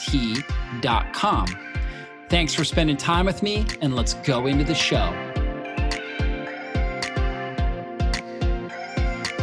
T.com. Thanks for spending time with me, and let's go into the show.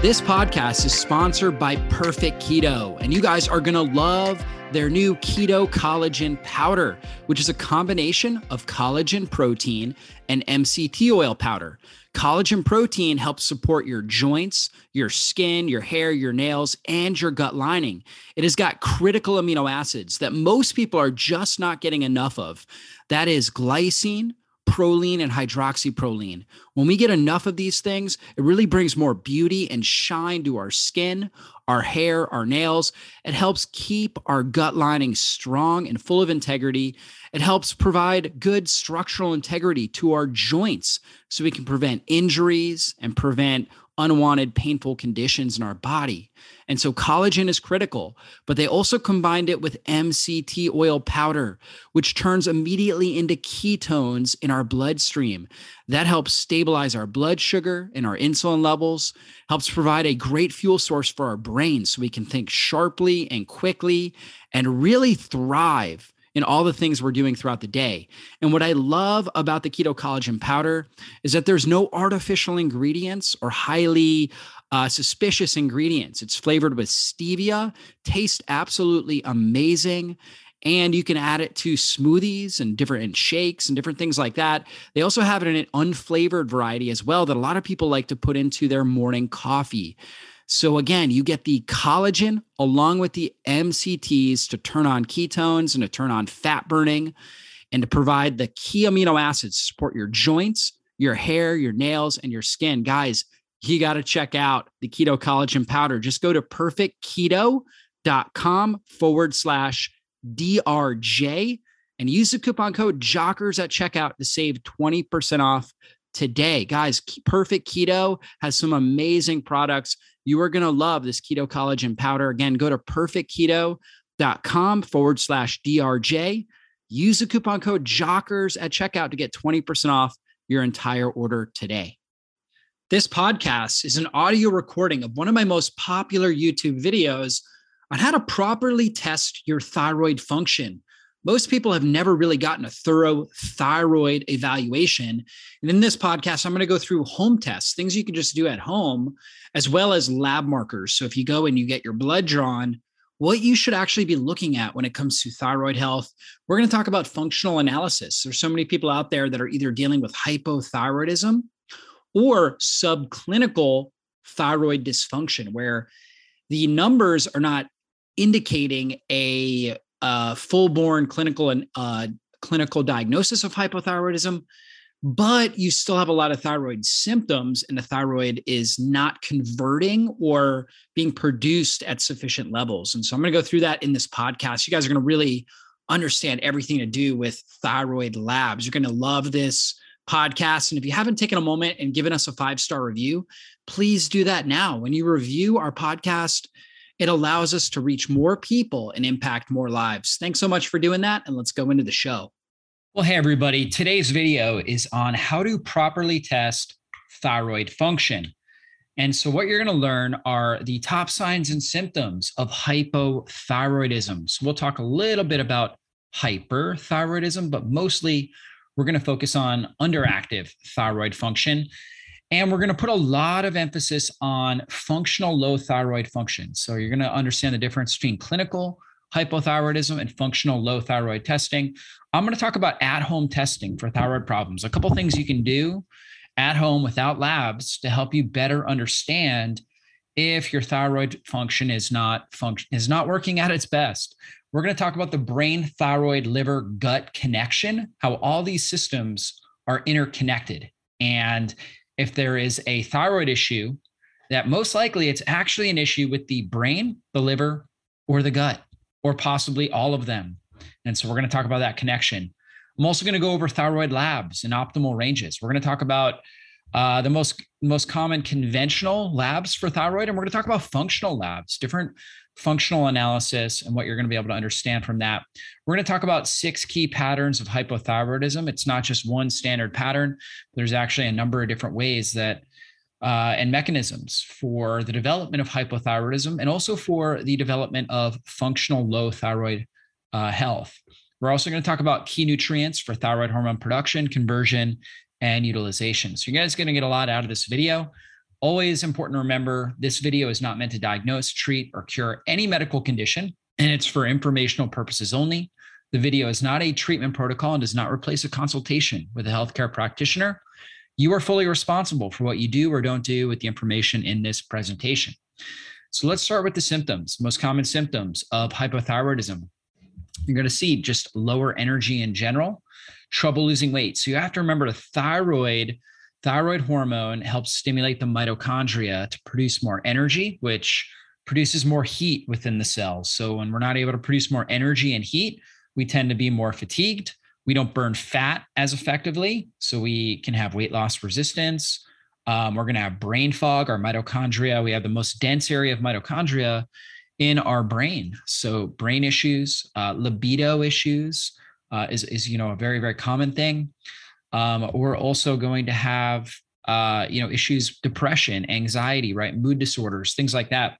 This podcast is sponsored by Perfect Keto, and you guys are going to love their new keto collagen powder, which is a combination of collagen protein and MCT oil powder. Collagen protein helps support your joints, your skin, your hair, your nails, and your gut lining. It has got critical amino acids that most people are just not getting enough of. That is glycine, proline and hydroxyproline. When we get enough of these things, it really brings more beauty and shine to our skin, our hair, our nails. It helps keep our gut lining strong and full of integrity. It helps provide good structural integrity to our joints so we can prevent injuries and prevent unwanted painful conditions in our body. And so collagen is critical, but they also combined it with MCT oil powder, which turns immediately into ketones in our bloodstream. That helps stabilize our blood sugar and our insulin levels, helps provide a great fuel source for our brain so we can think sharply and quickly and really thrive in all the things we're doing throughout the day. And what I love about the keto collagen powder is that there's no artificial ingredients or highly uh, suspicious ingredients. It's flavored with stevia, tastes absolutely amazing. And you can add it to smoothies and different shakes and different things like that. They also have it in an unflavored variety as well that a lot of people like to put into their morning coffee. So again, you get the collagen along with the MCTs to turn on ketones and to turn on fat burning and to provide the key amino acids to support your joints, your hair, your nails, and your skin. Guys, you got to check out the keto collagen powder. Just go to perfectketo.com forward slash DRJ and use the coupon code JOCKERS at checkout to save 20% off today. Guys, Perfect Keto has some amazing products. You are going to love this keto collagen powder. Again, go to perfectketo.com forward slash DRJ. Use the coupon code JOCKERS at checkout to get 20% off your entire order today. This podcast is an audio recording of one of my most popular YouTube videos on how to properly test your thyroid function. Most people have never really gotten a thorough thyroid evaluation. And in this podcast, I'm going to go through home tests, things you can just do at home, as well as lab markers. So if you go and you get your blood drawn, what you should actually be looking at when it comes to thyroid health. We're going to talk about functional analysis. There's so many people out there that are either dealing with hypothyroidism or subclinical thyroid dysfunction, where the numbers are not indicating a uh, full-born clinical and uh, clinical diagnosis of hypothyroidism, but you still have a lot of thyroid symptoms, and the thyroid is not converting or being produced at sufficient levels. And so I'm going to go through that in this podcast. You guys are going to really understand everything to do with thyroid labs. You're going to love this podcast. And if you haven't taken a moment and given us a five star review, please do that now. When you review our podcast, it allows us to reach more people and impact more lives. Thanks so much for doing that. And let's go into the show. Well, hey, everybody. Today's video is on how to properly test thyroid function. And so, what you're going to learn are the top signs and symptoms of hypothyroidism. So, we'll talk a little bit about hyperthyroidism, but mostly we're going to focus on underactive thyroid function. And we're going to put a lot of emphasis on functional low thyroid function. So you're going to understand the difference between clinical hypothyroidism and functional low thyroid testing. I'm going to talk about at home testing for thyroid problems. A couple things you can do at home without labs to help you better understand if your thyroid function is not function is not working at its best. We're going to talk about the brain, thyroid, liver, gut connection, how all these systems are interconnected. And if there is a thyroid issue, that most likely it's actually an issue with the brain, the liver, or the gut, or possibly all of them. And so we're going to talk about that connection. I'm also going to go over thyroid labs and optimal ranges. We're going to talk about uh, the most most common conventional labs for thyroid, and we're going to talk about functional labs, different functional analysis, and what you're going to be able to understand from that. We're going to talk about six key patterns of hypothyroidism. It's not just one standard pattern. There's actually a number of different ways that uh, and mechanisms for the development of hypothyroidism and also for the development of functional low thyroid uh, health. We're also going to talk about key nutrients for thyroid hormone production, conversion, and utilization. So you guys are going to get a lot out of this video. Always important to remember this video is not meant to diagnose, treat, or cure any medical condition, and it's for informational purposes only. The video is not a treatment protocol and does not replace a consultation with a healthcare practitioner. You are fully responsible for what you do or don't do with the information in this presentation. So let's start with the symptoms, most common symptoms of hypothyroidism. You're going to see just lower energy in general, trouble losing weight. So you have to remember the thyroid thyroid hormone helps stimulate the mitochondria to produce more energy, which produces more heat within the cells. So when we're not able to produce more energy and heat, we tend to be more fatigued. We don't burn fat as effectively, so we can have weight loss resistance. Um, we're going to have brain fog, our mitochondria. We have the most dense area of mitochondria in our brain. So brain issues, uh, libido issues uh, is is you know a very very common thing. Um, we're also going to have uh, you know issues, depression, anxiety, right, mood disorders, things like that.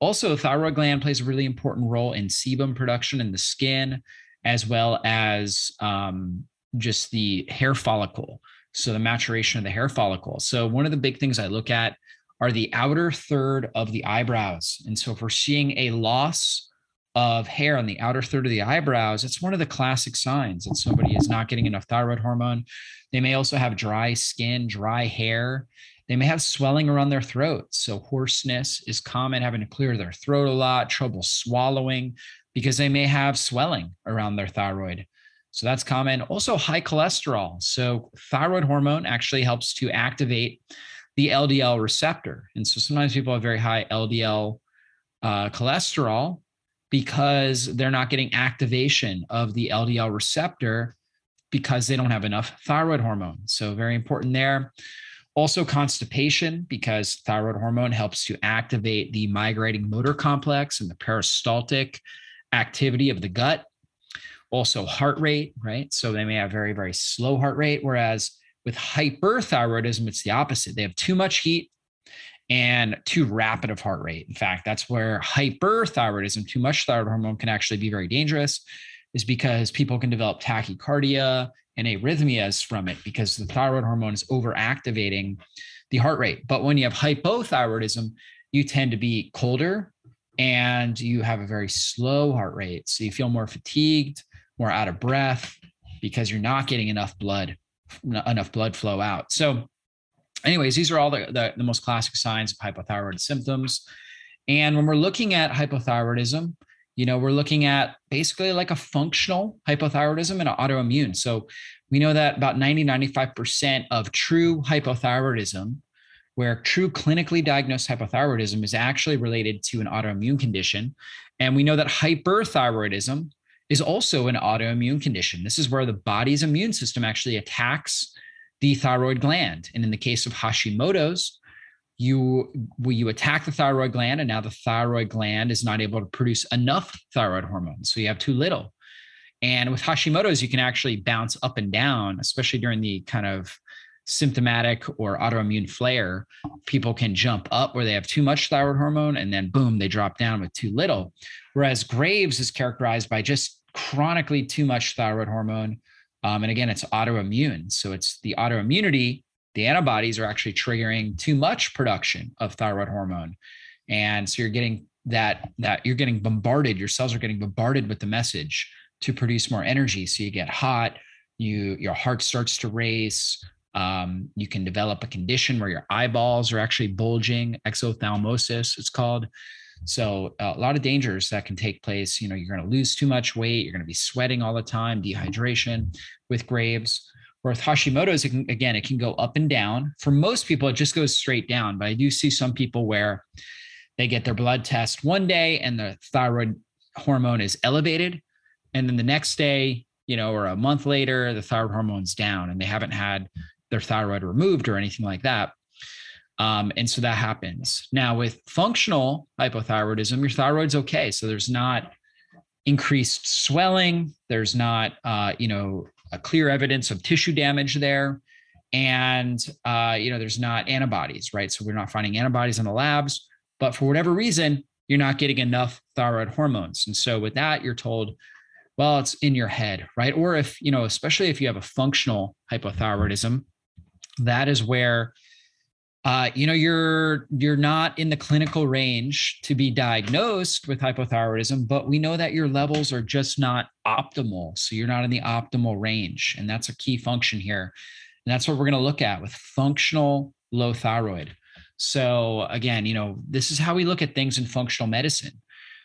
Also, thyroid gland plays a really important role in sebum production in the skin, as well as um, just the hair follicle. So the maturation of the hair follicle. So one of the big things I look at are the outer third of the eyebrows. And so if we're seeing a loss of hair on the outer third of the eyebrows, it's one of the classic signs that somebody is not getting enough thyroid hormone. They may also have dry skin, dry hair. They may have swelling around their throat. So, hoarseness is common, having to clear their throat a lot, trouble swallowing, because they may have swelling around their thyroid. So, that's common. Also, high cholesterol. So, thyroid hormone actually helps to activate the LDL receptor. And so, sometimes people have very high LDL uh, cholesterol because they're not getting activation of the LDL receptor because they don't have enough thyroid hormone. So, very important there. Also, constipation because thyroid hormone helps to activate the migrating motor complex and the peristaltic activity of the gut. Also, heart rate, right? So, they may have very, very slow heart rate. Whereas with hyperthyroidism, it's the opposite. They have too much heat and too rapid of heart rate. In fact, that's where hyperthyroidism, too much thyroid hormone, can actually be very dangerous, is because people can develop tachycardia and arrhythmias from it because the thyroid hormone is overactivating the heart rate. But when you have hypothyroidism, you tend to be colder and you have a very slow heart rate. So you feel more fatigued, more out of breath because you're not getting enough blood, enough blood flow out. So anyways, these are all the, the, the most classic signs of hypothyroid symptoms. And when we're looking at hypothyroidism, you know, we're looking at basically like a functional hypothyroidism and an autoimmune. So we know that about 90, 95% of true hypothyroidism, where true clinically diagnosed hypothyroidism is actually related to an autoimmune condition. And we know that hyperthyroidism is also an autoimmune condition. This is where the body's immune system actually attacks the thyroid gland. And in the case of Hashimoto's, you you attack the thyroid gland, and now the thyroid gland is not able to produce enough thyroid hormone. So you have too little. And with Hashimoto's, you can actually bounce up and down, especially during the kind of symptomatic or autoimmune flare. People can jump up where they have too much thyroid hormone, and then boom, they drop down with too little. Whereas Graves is characterized by just chronically too much thyroid hormone um, and again, it's autoimmune. So it's the autoimmunity, the antibodies are actually triggering too much production of thyroid hormone. And so you're getting that that you're getting bombarded your cells are getting bombarded with the message to produce more energy so you get hot you your heart starts to race um, you can develop a condition where your eyeballs are actually bulging exophthalmosis it's called so a lot of dangers that can take place you know you're going to lose too much weight you're going to be sweating all the time mm-hmm. dehydration with graves or with hashimoto's it can, again it can go up and down for most people it just goes straight down but i do see some people where they get their blood test one day and the thyroid hormone is elevated. And then the next day, you know, or a month later, the thyroid hormone's down and they haven't had their thyroid removed or anything like that. Um, and so that happens. Now, with functional hypothyroidism, your thyroid's okay. So there's not increased swelling. There's not, uh, you know, a clear evidence of tissue damage there. And, uh, you know, there's not antibodies, right? So we're not finding antibodies in the labs. But for whatever reason, you're not getting enough thyroid hormones. And so with that, you're told, well, it's in your head, right? Or if, you know, especially if you have a functional hypothyroidism, that is where uh, you know you're you're not in the clinical range to be diagnosed with hypothyroidism but we know that your levels are just not optimal. So you're not in the optimal range and that's a key function here. And that's what we're going to look at with functional low thyroid. So again, you know, this is how we look at things in functional medicine.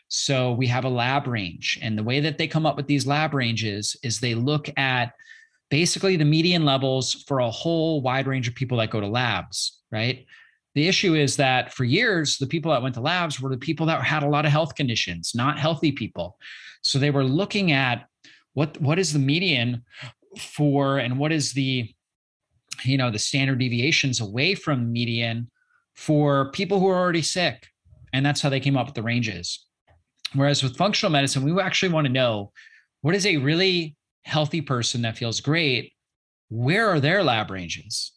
So we have a lab range, and the way that they come up with these lab ranges is they look at basically the median levels for a whole wide range of people that go to labs, right? The issue is that for years, the people that went to labs were the people that had a lot of health conditions, not healthy people. So they were looking at what what is the median for and what is the you know the standard deviations away from median for people who are already sick. And that's how they came up with the ranges. Whereas with functional medicine, we actually want to know what is a really healthy person that feels great? Where are their lab ranges?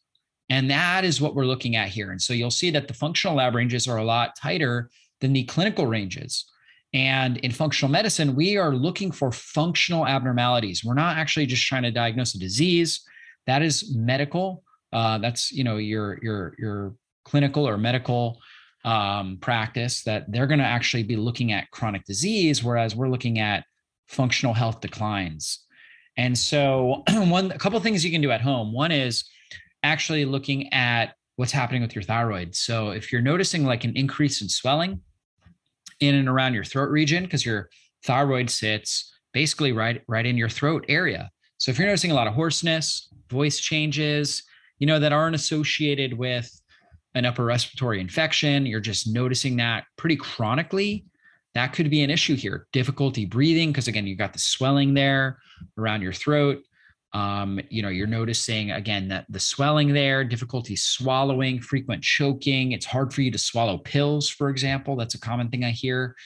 And that is what we're looking at here. And so you'll see that the functional lab ranges are a lot tighter than the clinical ranges. And in functional medicine, we are looking for functional abnormalities. We're not actually just trying to diagnose a disease. That is medical. Uh, that's you know your your your clinical or medical um, practice that they're going to actually be looking at chronic disease, whereas we're looking at functional health declines. And so, one a couple things you can do at home. One is actually looking at what's happening with your thyroid. So, if you're noticing like an increase in swelling in and around your throat region, because your thyroid sits basically right right in your throat area. So, if you're noticing a lot of hoarseness, voice changes, you know that aren't associated with an upper respiratory infection, you're just noticing that pretty chronically, that could be an issue here. Difficulty breathing, because again, you've got the swelling there around your throat. Um, you know, you're noticing again that the swelling there, difficulty swallowing, frequent choking. It's hard for you to swallow pills, for example. That's a common thing I hear.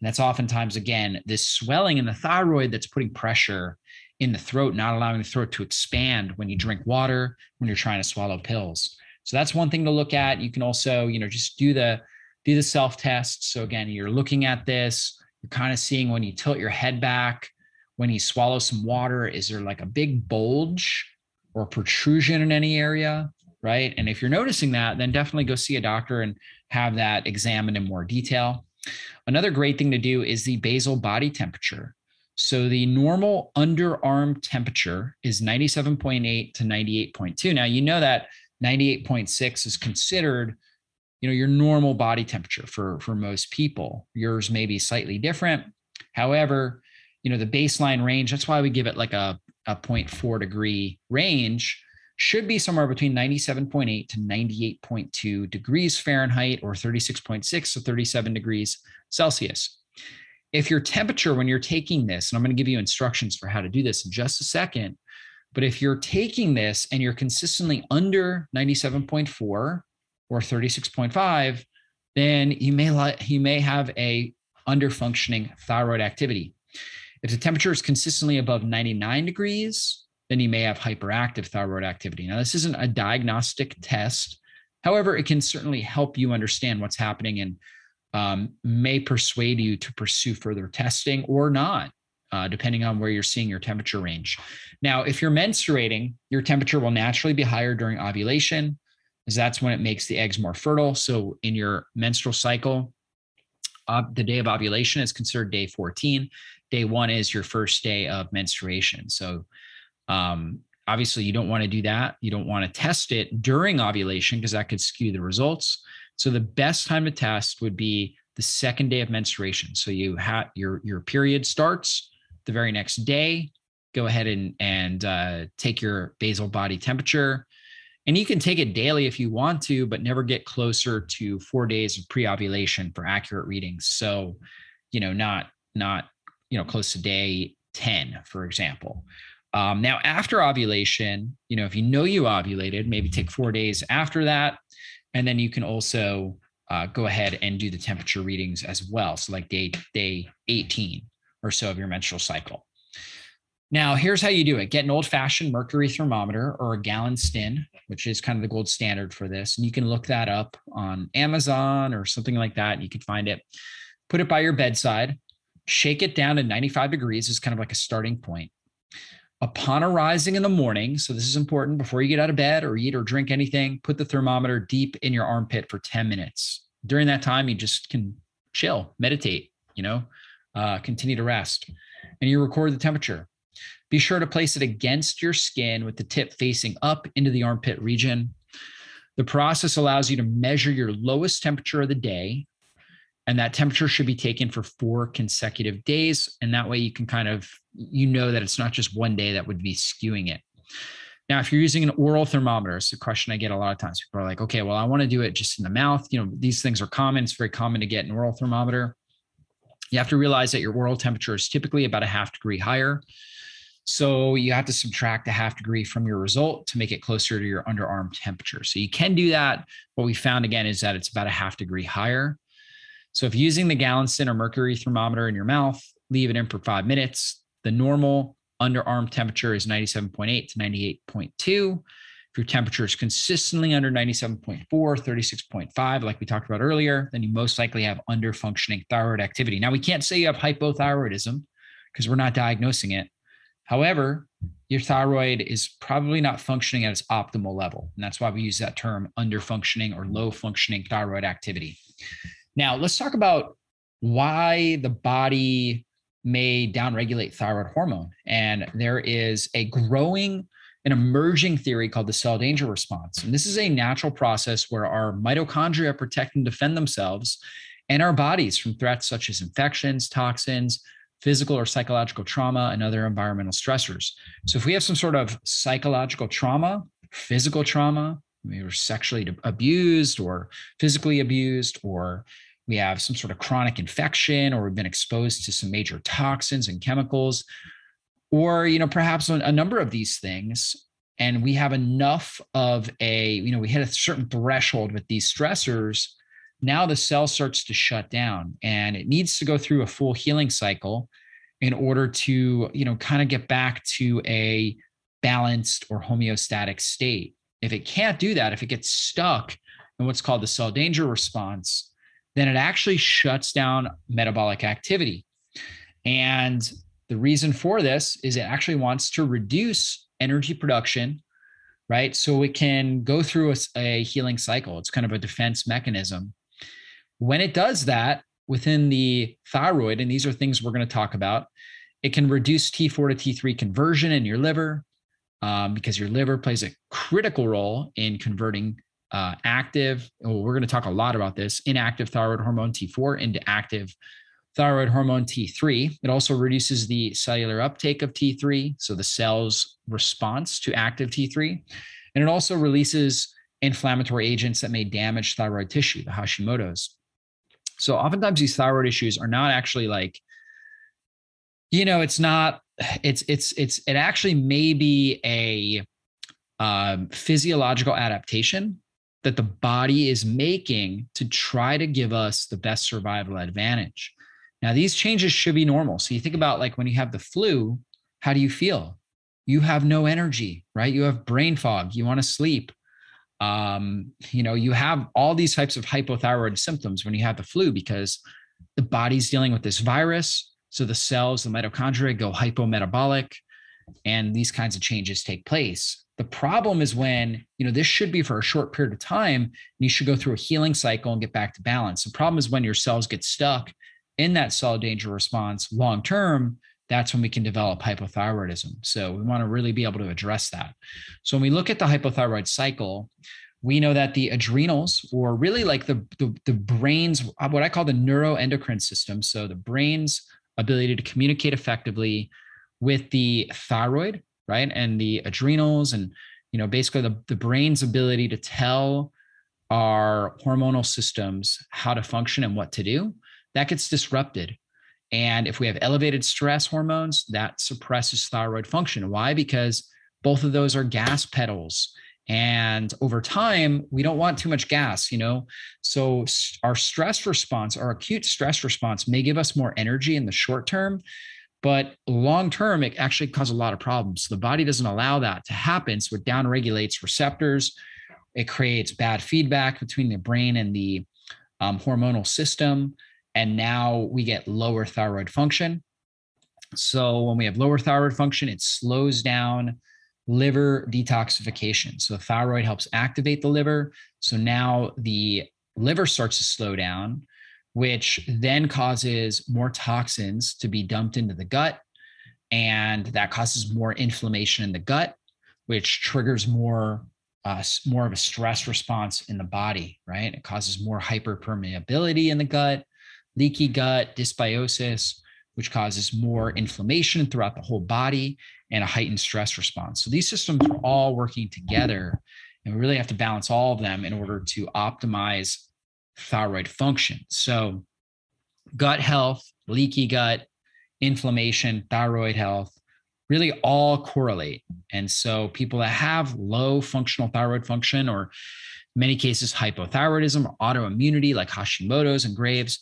And that's oftentimes, again, this swelling in the thyroid that's putting pressure in the throat, not allowing the throat to expand when you drink water, when you're trying to swallow pills. So that's one thing to look at. You can also, you know, just do the do the self test. So again, you're looking at this, you're kind of seeing when you tilt your head back, when you swallow some water, is there like a big bulge or protrusion in any area? Right. And if you're noticing that, then definitely go see a doctor and have that examined in more detail. Another great thing to do is the basal body temperature. So the normal underarm temperature is 97.8 to 98.2. Now, you know that 98.6 is considered you know your normal body temperature for for most people yours may be slightly different however you know the baseline range that's why we give it like a, a 0.4 degree range should be somewhere between 97.8 to 98.2 degrees fahrenheit or 36.6 to 37 degrees celsius if your temperature when you're taking this and i'm going to give you instructions for how to do this in just a second but if you're taking this and you're consistently under 97.4 or 36.5, then you may you may have a under functioning thyroid activity. If the temperature is consistently above 99 degrees, then you may have hyperactive thyroid activity. Now, this isn't a diagnostic test. However, it can certainly help you understand what's happening and um, may persuade you to pursue further testing or not uh, depending on where you're seeing your temperature range. Now, if you're menstruating, your temperature will naturally be higher during ovulation, as that's when it makes the eggs more fertile. So, in your menstrual cycle, uh, the day of ovulation is considered day 14. Day one is your first day of menstruation. So, um, obviously, you don't want to do that. You don't want to test it during ovulation because that could skew the results. So, the best time to test would be the second day of menstruation. So, you have your your period starts the very next day. Go ahead and and uh, take your basal body temperature and you can take it daily if you want to, but never get closer to four days of pre-ovulation for accurate readings. So, you know, not not you know close to day 10, for example. Um, now, after ovulation, you know, if you know you ovulated, maybe take four days after that, and then you can also uh, go ahead and do the temperature readings as well. So, like day day 18 or so of your menstrual cycle. Now, here's how you do it get an old fashioned mercury thermometer or a Galinstan, which is kind of the gold standard for this. And you can look that up on Amazon or something like that. You can find it. Put it by your bedside, shake it down to 95 degrees is kind of like a starting point. Upon arising in the morning, so this is important before you get out of bed or eat or drink anything, put the thermometer deep in your armpit for 10 minutes. During that time, you just can chill, meditate, you know, uh, continue to rest. And you record the temperature be sure to place it against your skin with the tip facing up into the armpit region. The process allows you to measure your lowest temperature of the day. And that temperature should be taken for four consecutive days. And that way you can kind of, you know that it's not just one day that would be skewing it. Now, if you're using an oral thermometer, it's a question I get a lot of times. People are like, okay, well, I want to do it just in the mouth. You know, these things are common. It's very common to get an oral thermometer. You have to realize that your oral temperature is typically about a half degree higher. So you have to subtract a half degree from your result to make it closer to your underarm temperature. So you can do that. What we found again is that it's about a half degree higher. So if using the Galinstan or mercury thermometer in your mouth, leave it in for five minutes. The normal underarm temperature is 97.8 to 98.2. If your temperature is consistently under 97.4, 36.5, like we talked about earlier, then you most likely have under functioning thyroid activity. Now, we can't say you have hypothyroidism because we're not diagnosing it However, your thyroid is probably not functioning at its optimal level. And that's why we use that term under functioning or low functioning thyroid activity. Now, let's talk about why the body may downregulate thyroid hormone. And there is a growing an emerging theory called the cell danger response. And this is a natural process where our mitochondria protect and defend themselves and our bodies from threats such as infections, toxins, physical or psychological trauma, and other environmental stressors. So if we have some sort of psychological trauma, physical trauma, we were sexually abused or physically abused, or we have some sort of chronic infection, or we've been exposed to some major toxins and chemicals, or you know perhaps a number of these things, and we have enough of a you know we hit a certain threshold with these stressors. Now the cell starts to shut down and it needs to go through a full healing cycle in order to you know kind of get back to a balanced or homeostatic state. If it can't do that if it gets stuck in what's called the cell danger response then it actually shuts down metabolic activity. And the reason for this is it actually wants to reduce energy production right? So it can go through a, a healing cycle. It's kind of a defense mechanism. When it does that within the thyroid, and these are things we're going to talk about, it can reduce T4 to T3 conversion in your liver um, because your liver plays a critical role in converting uh, active, well, we're going to talk a lot about this, inactive thyroid hormone T4 into active thyroid hormone T3. It also reduces the cellular uptake of T3, so the cell's response to active T3. And it also releases inflammatory agents that may damage thyroid tissue, the Hashimoto's. So oftentimes these thyroid issues are not actually like, you know, it's not, it's, it's, it's, it actually may be a um, physiological adaptation that the body is making to try to give us the best survival advantage. Now, these changes should be normal. So you think about like when you have the flu, how do you feel? You have no energy, right? You have brain fog. You want to sleep um, you know, you have all these types of hypothyroid symptoms when you have the flu because the body's dealing with this virus. So the cells, the mitochondria go hypometabolic. and these kinds of changes take place. The problem is when, you know, this should be for a short period of time and you should go through a healing cycle and get back to balance. The problem is when your cells get stuck in that cell danger response long term, that's when we can develop hypothyroidism. So we want to really be able to address that. So when we look at the hypothyroid cycle, we know that the adrenals, or really like the, the, the brain's, what I call the neuroendocrine system, so the brain's ability to communicate effectively with the thyroid, right, and the adrenals, and you know basically the, the brain's ability to tell our hormonal systems how to function and what to do, that gets disrupted and if we have elevated stress hormones, that suppresses thyroid function. Why? Because both of those are gas pedals. And over time, we don't want too much gas, you know? So our stress response, our acute stress response may give us more energy in the short term, but long term, it actually causes a lot of problems. The body doesn't allow that to happen. So it downregulates receptors. It creates bad feedback between the brain and the um, hormonal system and now we get lower thyroid function. So when we have lower thyroid function, it slows down liver detoxification. So the thyroid helps activate the liver. So now the liver starts to slow down, which then causes more toxins to be dumped into the gut. And that causes more inflammation in the gut, which triggers more uh, more of a stress response in the body, right? It causes more hyperpermeability in the gut, leaky gut, dysbiosis, which causes more inflammation throughout the whole body and a heightened stress response. So these systems are all working together, and we really have to balance all of them in order to optimize thyroid function. So, gut health, leaky gut, inflammation, thyroid health really all correlate. And so, people that have low functional thyroid function, or many cases hypothyroidism autoimmunity like Hashimoto's and Graves',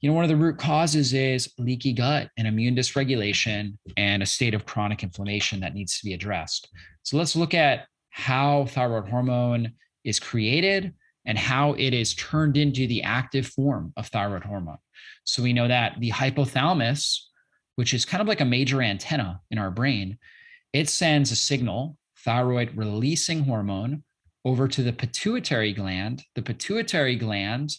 you know, one of the root causes is leaky gut and immune dysregulation and a state of chronic inflammation that needs to be addressed. So let's look at how thyroid hormone is created and how it is turned into the active form of thyroid hormone. So we know that the hypothalamus, which is kind of like a major antenna in our brain, it sends a signal, thyroid releasing hormone, over to the pituitary gland. The pituitary gland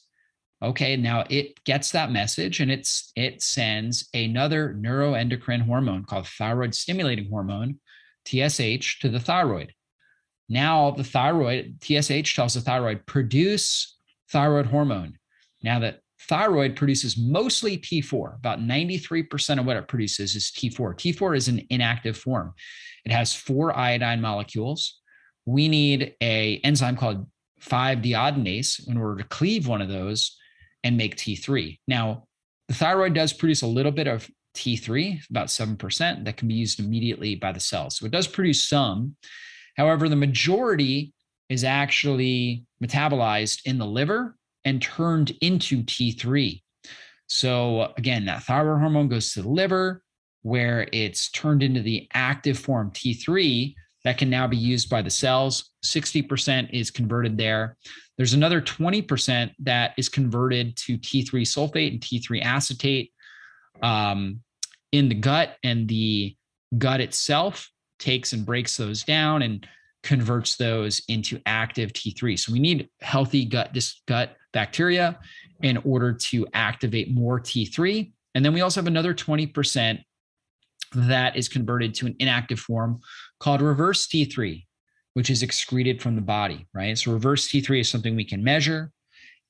okay now it gets that message and it's it sends another neuroendocrine hormone called thyroid stimulating hormone tsh to the thyroid now the thyroid tsh tells the thyroid produce thyroid hormone now that thyroid produces mostly t4 about 93% of what it produces is t4 t4 is an inactive form it has four iodine molecules we need a enzyme called 5-deiodinase in order to cleave one of those and make T3. Now, the thyroid does produce a little bit of T3, about 7%, that can be used immediately by the cells. So it does produce some. However, the majority is actually metabolized in the liver and turned into T3. So again, that thyroid hormone goes to the liver where it's turned into the active form T3 that can now be used by the cells. 60% is converted there. There's another 20% that is converted to T3 sulfate and T3 acetate um, in the gut, and the gut itself takes and breaks those down and converts those into active T3. So we need healthy gut this gut bacteria in order to activate more T3. And then we also have another 20% that is converted to an inactive form called reverse T3 which is excreted from the body, right? So reverse T3 is something we can measure,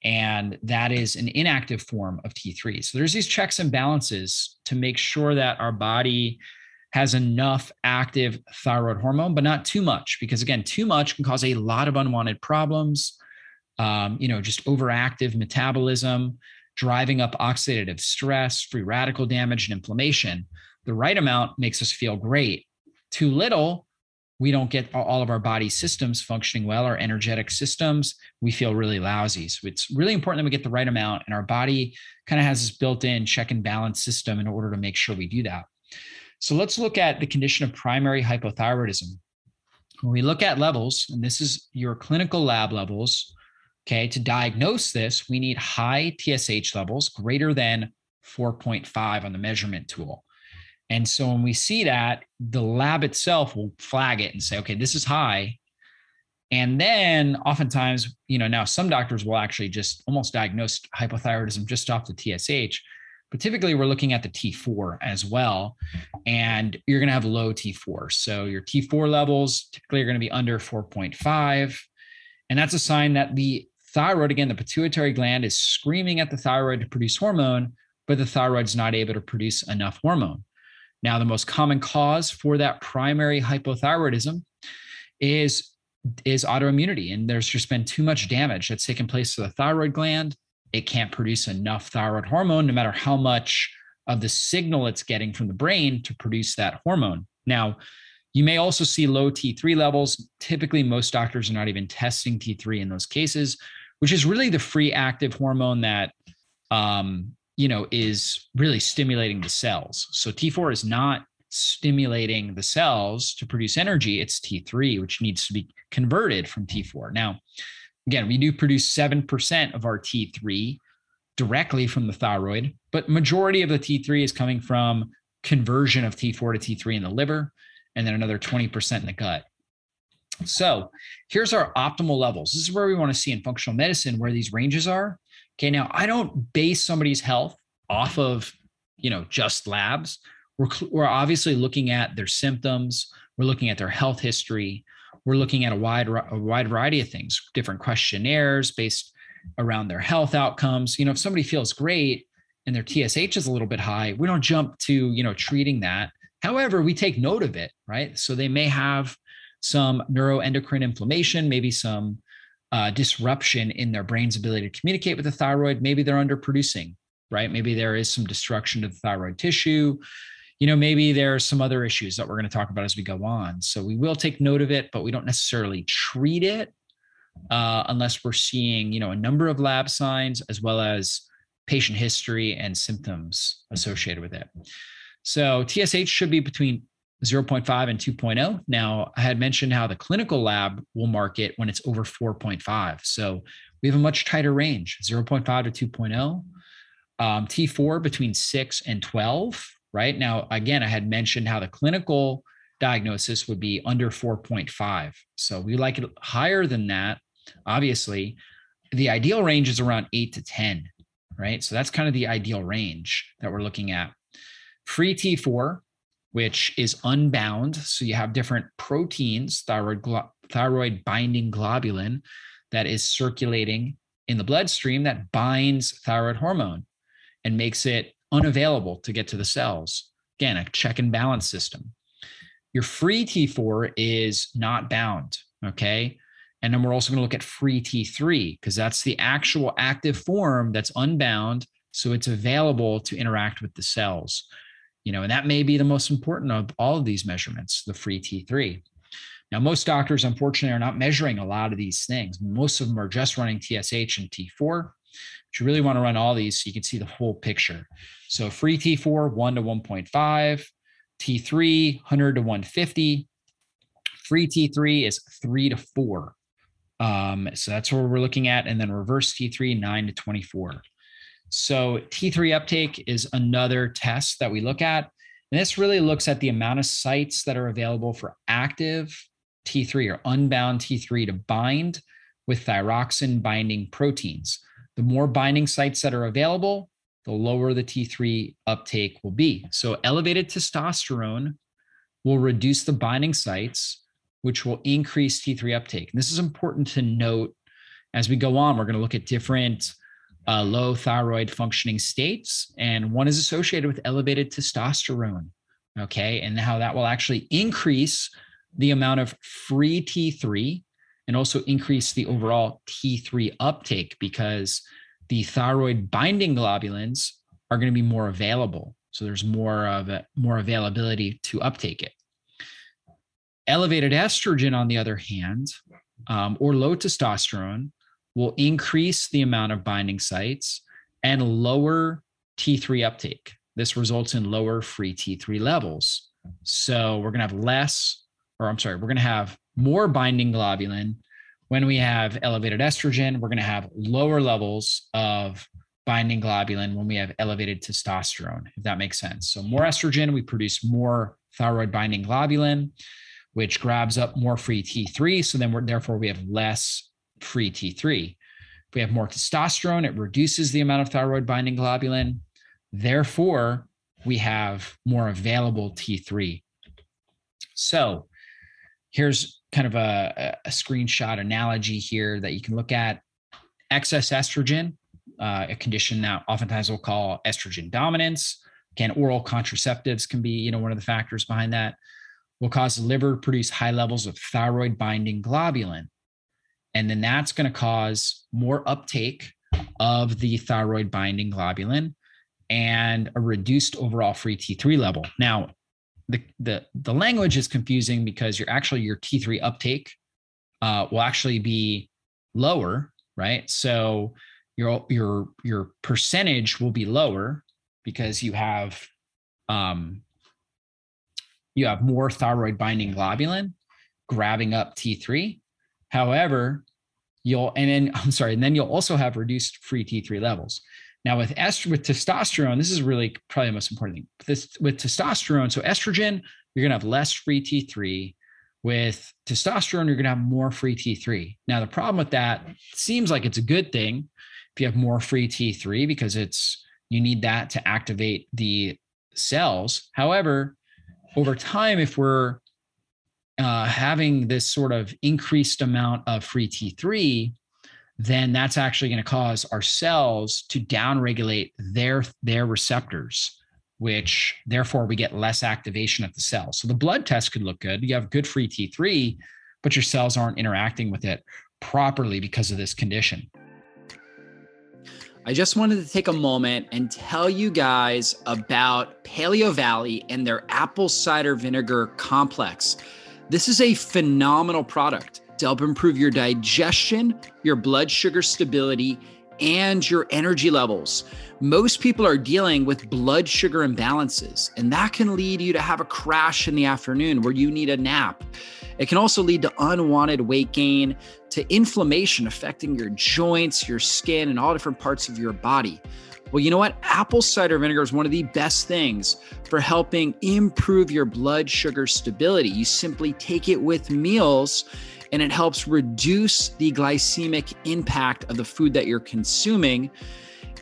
and that is an inactive form of T3. So there's these checks and balances to make sure that our body has enough active thyroid hormone, but not too much, because again, too much can cause a lot of unwanted problems. Um, you know, just overactive metabolism, driving up oxidative stress, free radical damage, and inflammation. The right amount makes us feel great. Too little we don't get all of our body systems functioning well, our energetic systems, we feel really lousy. So it's really important that we get the right amount, and our body kind of has this built in check and balance system in order to make sure we do that. So let's look at the condition of primary hypothyroidism. When we look at levels, and this is your clinical lab levels, okay, to diagnose this, we need high TSH levels greater than 4.5 on the measurement tool. And so when we see that, the lab itself will flag it and say, okay, this is high. And then oftentimes, you know, now some doctors will actually just almost diagnose hypothyroidism just off the TSH. But typically, we're looking at the T4 as well. And you're going to have low T4. So your T4 levels typically are going to be under 4.5. And that's a sign that the thyroid, again, the pituitary gland is screaming at the thyroid to produce hormone, but the thyroid's not able to produce enough hormone. Now, the most common cause for that primary hypothyroidism is is autoimmunity and there's just been too much damage that's taken place to the thyroid gland it can't produce enough thyroid hormone no matter how much of the signal it's getting from the brain to produce that hormone now you may also see low T3 levels. Typically, most doctors are not even testing T3 in those cases, which is really the free active hormone that um, you know is really stimulating the cells. So T4 is not stimulating the cells to produce energy. It's T3, which needs to be converted from T4. Now, again, we do produce 7% of our T3 directly from the thyroid, but majority of the T3 is coming from conversion of T4 to T3 in the liver and then another 20% in the gut. So here's our optimal levels. This is where we want to see in functional medicine where these ranges are. Okay, now I don't base somebody's health off of, you know, just labs. We're, we're obviously looking at their symptoms. We're looking at their health history. We're looking at a wide, a wide variety of things, different questionnaires based around their health outcomes. You know, if somebody feels great and their TSH is a little bit high, we don't jump to, you know, treating that However, we take note of it, right? So they may have some neuroendocrine inflammation, maybe some uh, disruption in their brain's ability to communicate with the thyroid. Maybe they're underproducing, right? Maybe there is some destruction to the thyroid tissue. You know, maybe there are some other issues that we're going to talk about as we go on. So we will take note of it, but we don't necessarily treat it uh, unless we're seeing, you know, a number of lab signs as well as patient history and symptoms associated with it. So TSH should be between 0.5 and 2.0. Now, I had mentioned how the clinical lab will mark it when it's over 4.5. So we have a much tighter range 0.5 to 2.0. Um, T4 between 6 and 12, right? Now, again, I had mentioned how the clinical diagnosis would be under 4.5. So we like it higher than that. Obviously, the ideal range is around 8 to 10, right? So that's kind of the ideal range that we're looking at. Free T4, which is unbound. So you have different proteins, thyroid, glo- thyroid binding globulin, that is circulating in the bloodstream that binds thyroid hormone and makes it unavailable to get to the cells. Again, a check and balance system. Your free T4 is not bound. Okay. And then we're also going to look at free T3 because that's the actual active form that's unbound. So it's available to interact with the cells you know, and that may be the most important of all of these measurements, the free T3. Now, most doctors, unfortunately, are not measuring a lot of these things. Most of them are just running TSH and T4. But you really want to run all these so you can see the whole picture. So free T4, 1 to 1.5, T3, 100 to 150. Free T3 is 3 to 4. Um, so that's what we're looking at. And then reverse T3, 9 to 24. So T3 uptake is another test that we look at. And this really looks at the amount of sites that are available for active T3 or unbound T3 to bind with thyroxine binding proteins. The more binding sites that are available, the lower the T3 uptake will be. So elevated testosterone will reduce the binding sites, which will increase T3 uptake. And this is important to note as we go on. We're going to look at different uh, low thyroid functioning states, and one is associated with elevated testosterone. Okay, and how that will actually increase the amount of free T3 and also increase the overall T3 uptake because the thyroid binding globulins are going to be more available. So there's more of a, more availability to uptake it. Elevated estrogen, on the other hand, um, or low testosterone, will increase the amount of binding sites and lower T3 uptake. This results in lower free T3 levels. So we're going to have less, or I'm sorry, we're going to have more binding globulin. When we have elevated estrogen, we're going to have lower levels of binding globulin when we have elevated testosterone, if that makes sense. So, more estrogen, we produce more thyroid binding globulin, which grabs up more free T3. So, then we're therefore we have less free T3. If we have more testosterone, it reduces the amount of thyroid binding globulin. Therefore, we have more available T3. So, here's kind of a, a screenshot analogy here that you can look at excess estrogen uh, a condition that oftentimes we'll call estrogen dominance. Again, oral contraceptives can be, you know, one of the factors behind that. Will cause the liver to produce high levels of thyroid binding globulin. And then that's going to cause more uptake of the thyroid binding globulin and a reduced overall free T3 level. Now, the, the, the language is confusing because you're actually your T3 uptake uh, will actually be lower, right? So your your your percentage will be lower because you have um you have more thyroid binding globulin grabbing up T3. However, you'll and then I'm sorry, and then you'll also have reduced free T3 levels. Now with est- with testosterone, this is really probably the most important thing. This with testosterone, so estrogen, you're gonna have less free T3. With testosterone, you're gonna have more free T3. Now the problem with that seems like it's a good thing if you have more free T3 because it's you need that to activate the cells. However, over time, if we're uh, having this sort of increased amount of free T3, then that's actually going to cause our cells to downregulate their their receptors, which therefore we get less activation of the cell. So the blood test could look good. You have good free T3, but your cells aren't interacting with it properly because of this condition. I just wanted to take a moment and tell you guys about Paleo Valley and their apple cider vinegar complex. This is a phenomenal product to help improve your digestion, your blood sugar stability, and your energy levels. Most people are dealing with blood sugar imbalances, and that can lead you to have a crash in the afternoon where you need a nap. It can also lead to unwanted weight gain, to inflammation affecting your joints, your skin, and all different parts of your body. Well, you know what? Apple cider vinegar is one of the best things for helping improve your blood sugar stability. You simply take it with meals and it helps reduce the glycemic impact of the food that you're consuming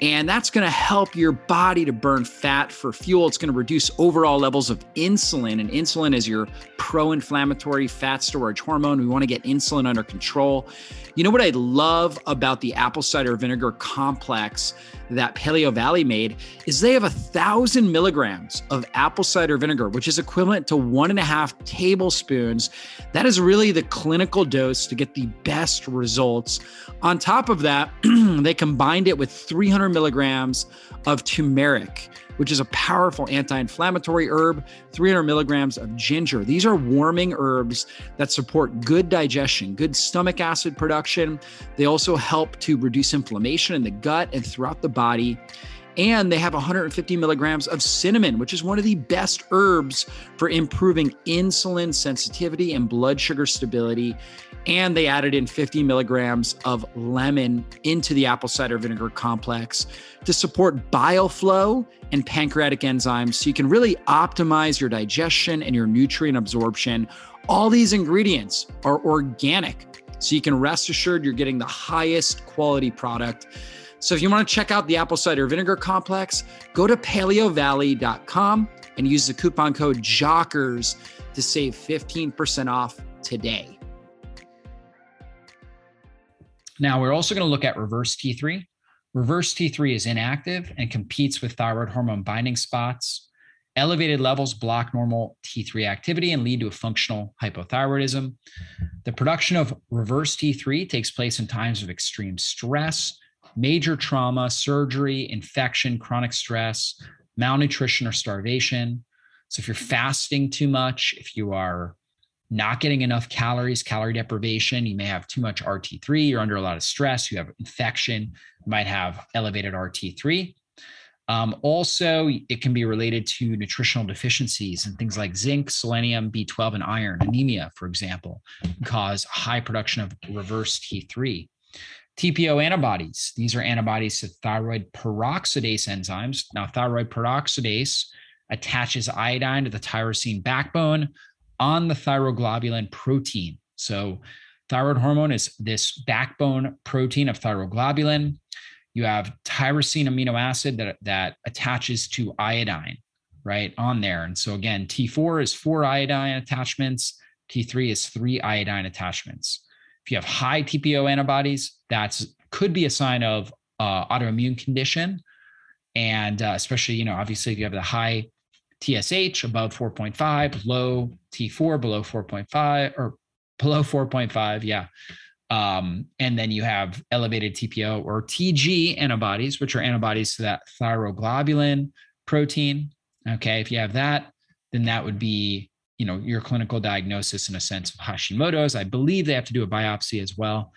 and that's going to help your body to burn fat for fuel. It's going to reduce overall levels of insulin. And insulin is your pro inflammatory fat storage hormone. We want to get insulin under control. You know what I love about the apple cider vinegar complex that Paleo Valley made is they have a thousand milligrams of apple cider vinegar, which is equivalent to one and a half tablespoons. That is really the clinical dose to get the best results. On top of that, they combined it with 300 milligrams of turmeric which is a powerful anti inflammatory herb, 300 milligrams of ginger. These are warming herbs that support good digestion, good stomach acid production. They also help to reduce inflammation in the gut and throughout the body. And they have 150 milligrams of cinnamon, which is one of the best herbs for improving insulin sensitivity and blood sugar stability. And they added in 50 milligrams of lemon into the apple cider vinegar complex to support bile flow and pancreatic enzymes so you can really optimize your digestion and your nutrient absorption. All these ingredients are organic, so you can rest assured you're getting the highest quality product. So if you want to check out the apple cider vinegar complex, go to paleovalley.com and use the coupon code JOCKERS to save 15% off today. Now, we're also going to look at reverse T3. Reverse T3 is inactive and competes with thyroid hormone binding spots. Elevated levels block normal T3 activity and lead to a functional hypothyroidism. The production of reverse T3 takes place in times of extreme stress, major trauma, surgery, infection, chronic stress, malnutrition, or starvation. So, if you're fasting too much, if you are not getting enough calories, calorie deprivation, you may have too much RT3, you're under a lot of stress, you have infection, you might have elevated RT3. Um, also, it can be related to nutritional deficiencies and things like zinc, selenium, B12, and iron. Anemia, for example, cause high production of reverse T3. TPO antibodies. These are antibodies to thyroid peroxidase enzymes. Now, thyroid peroxidase attaches iodine to the tyrosine backbone on the thyroglobulin protein. So, thyroid hormone is this backbone protein of thyroglobulin. You have tyrosine amino acid that, that attaches to iodine, right, on there. And so, again, T4 is four iodine attachments, T3 is three iodine attachments. If you have high TPO antibodies, that's could be a sign of uh, autoimmune condition, and uh, especially you know obviously if you have the high TSH above 4.5, low T4 below 4.5 or below 4.5, yeah. Um, and then you have elevated TPO or TG antibodies, which are antibodies to that thyroglobulin protein. Okay, if you have that, then that would be you know your clinical diagnosis in a sense of Hashimoto's. I believe they have to do a biopsy as well